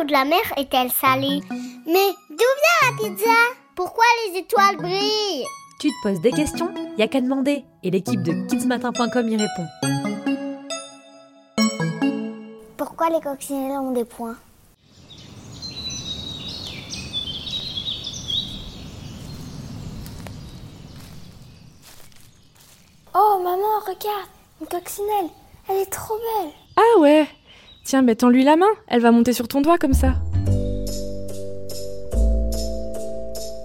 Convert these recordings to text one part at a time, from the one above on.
l'eau de la mer est-elle salée Mais d'où vient la pizza Pourquoi les étoiles brillent Tu te poses des questions Y a qu'à demander et l'équipe de kidsmatin.com y répond. Pourquoi les coccinelles ont des points Oh maman, regarde, une coccinelle, elle est trop belle. Ah ouais Tiens, mais tends-lui la main, elle va monter sur ton doigt comme ça.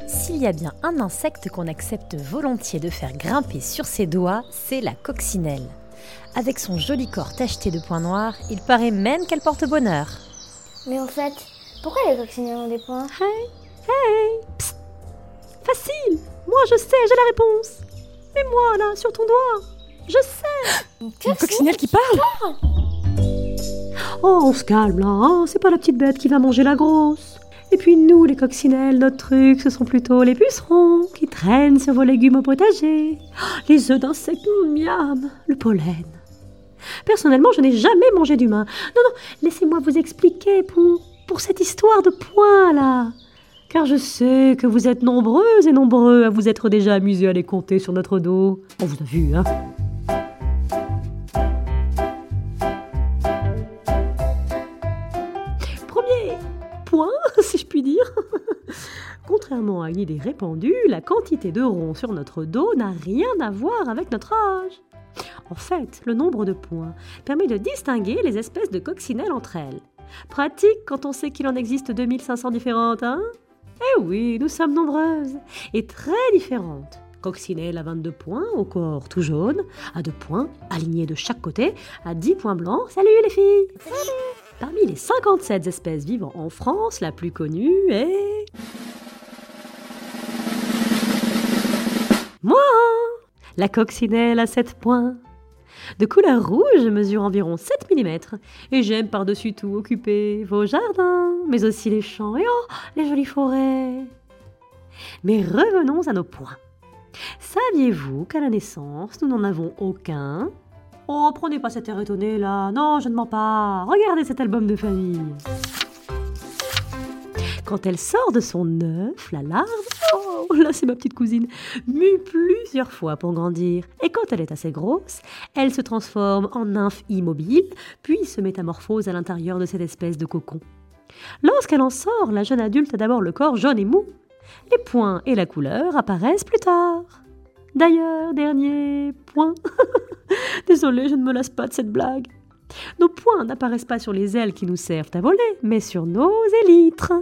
S'il y a bien un insecte qu'on accepte volontiers de faire grimper sur ses doigts, c'est la coccinelle. Avec son joli corps tacheté de points noirs, il paraît même qu'elle porte bonheur. Mais en fait, pourquoi les coccinelles ont des points? Hey, hey, psst. Facile Moi je sais, j'ai la réponse. Mais moi là, sur ton doigt, je sais. Une coccinelle qui parle Oh, on se calme là, hein, c'est pas la petite bête qui va manger la grosse. Et puis nous, les coccinelles, notre truc, ce sont plutôt les pucerons qui traînent sur vos légumes au potager. Oh, Les œufs d'insectes, miam, le pollen. Personnellement, je n'ai jamais mangé d'humain. Non, non, laissez-moi vous expliquer pour, pour cette histoire de points là. Car je sais que vous êtes nombreuses et nombreux à vous être déjà amusés à les compter sur notre dos. On vous a vu, hein point, si je puis dire. Contrairement à l'idée répandue, la quantité de ronds sur notre dos n'a rien à voir avec notre âge. En fait, le nombre de points permet de distinguer les espèces de coccinelles entre elles. Pratique quand on sait qu'il en existe 2500 différentes, hein? Eh oui, nous sommes nombreuses et très différentes. Coccinelle à 22 points, au corps tout jaune, à 2 points, alignés de chaque côté, à 10 points blancs. Salut les filles Parmi les 57 espèces vivant en France, la plus connue est... Moi La coccinelle à 7 points. De couleur rouge, mesure environ 7 mm. Et j'aime par-dessus tout occuper vos jardins, mais aussi les champs et oh, les jolies forêts. Mais revenons à nos points. Saviez-vous qu'à la naissance, nous n'en avons aucun Oh, prenez pas cet air étonné là. Non, je ne mens pas. Regardez cet album de famille. Quand elle sort de son œuf, la larve, oh là c'est ma petite cousine, mue plusieurs fois pour grandir. Et quand elle est assez grosse, elle se transforme en nymphe immobile, puis se métamorphose à l'intérieur de cette espèce de cocon. Lorsqu'elle en sort, la jeune adulte a d'abord le corps jaune et mou. Les points et la couleur apparaissent plus tard. D'ailleurs, dernier point. Désolée, je ne me lasse pas de cette blague. Nos points n'apparaissent pas sur les ailes qui nous servent à voler, mais sur nos élytres.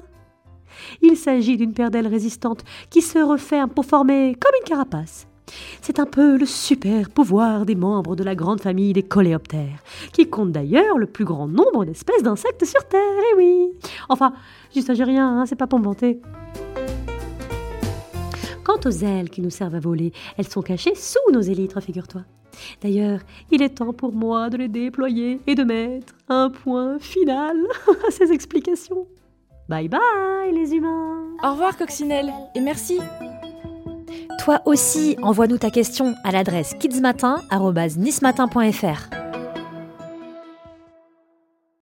Il s'agit d'une paire d'ailes résistantes qui se referme pour former comme une carapace. C'est un peu le super pouvoir des membres de la grande famille des coléoptères, qui compte d'ailleurs le plus grand nombre d'espèces d'insectes sur Terre, eh oui Enfin, j'y s'agit rien, hein, c'est pas pour me. Quant aux ailes qui nous servent à voler, elles sont cachées sous nos élytres, figure-toi. D'ailleurs, il est temps pour moi de les déployer et de mettre un point final à ces explications. Bye bye les humains Au revoir coccinelle et merci Toi aussi, envoie-nous ta question à l'adresse kidsmatin.nismatin.fr.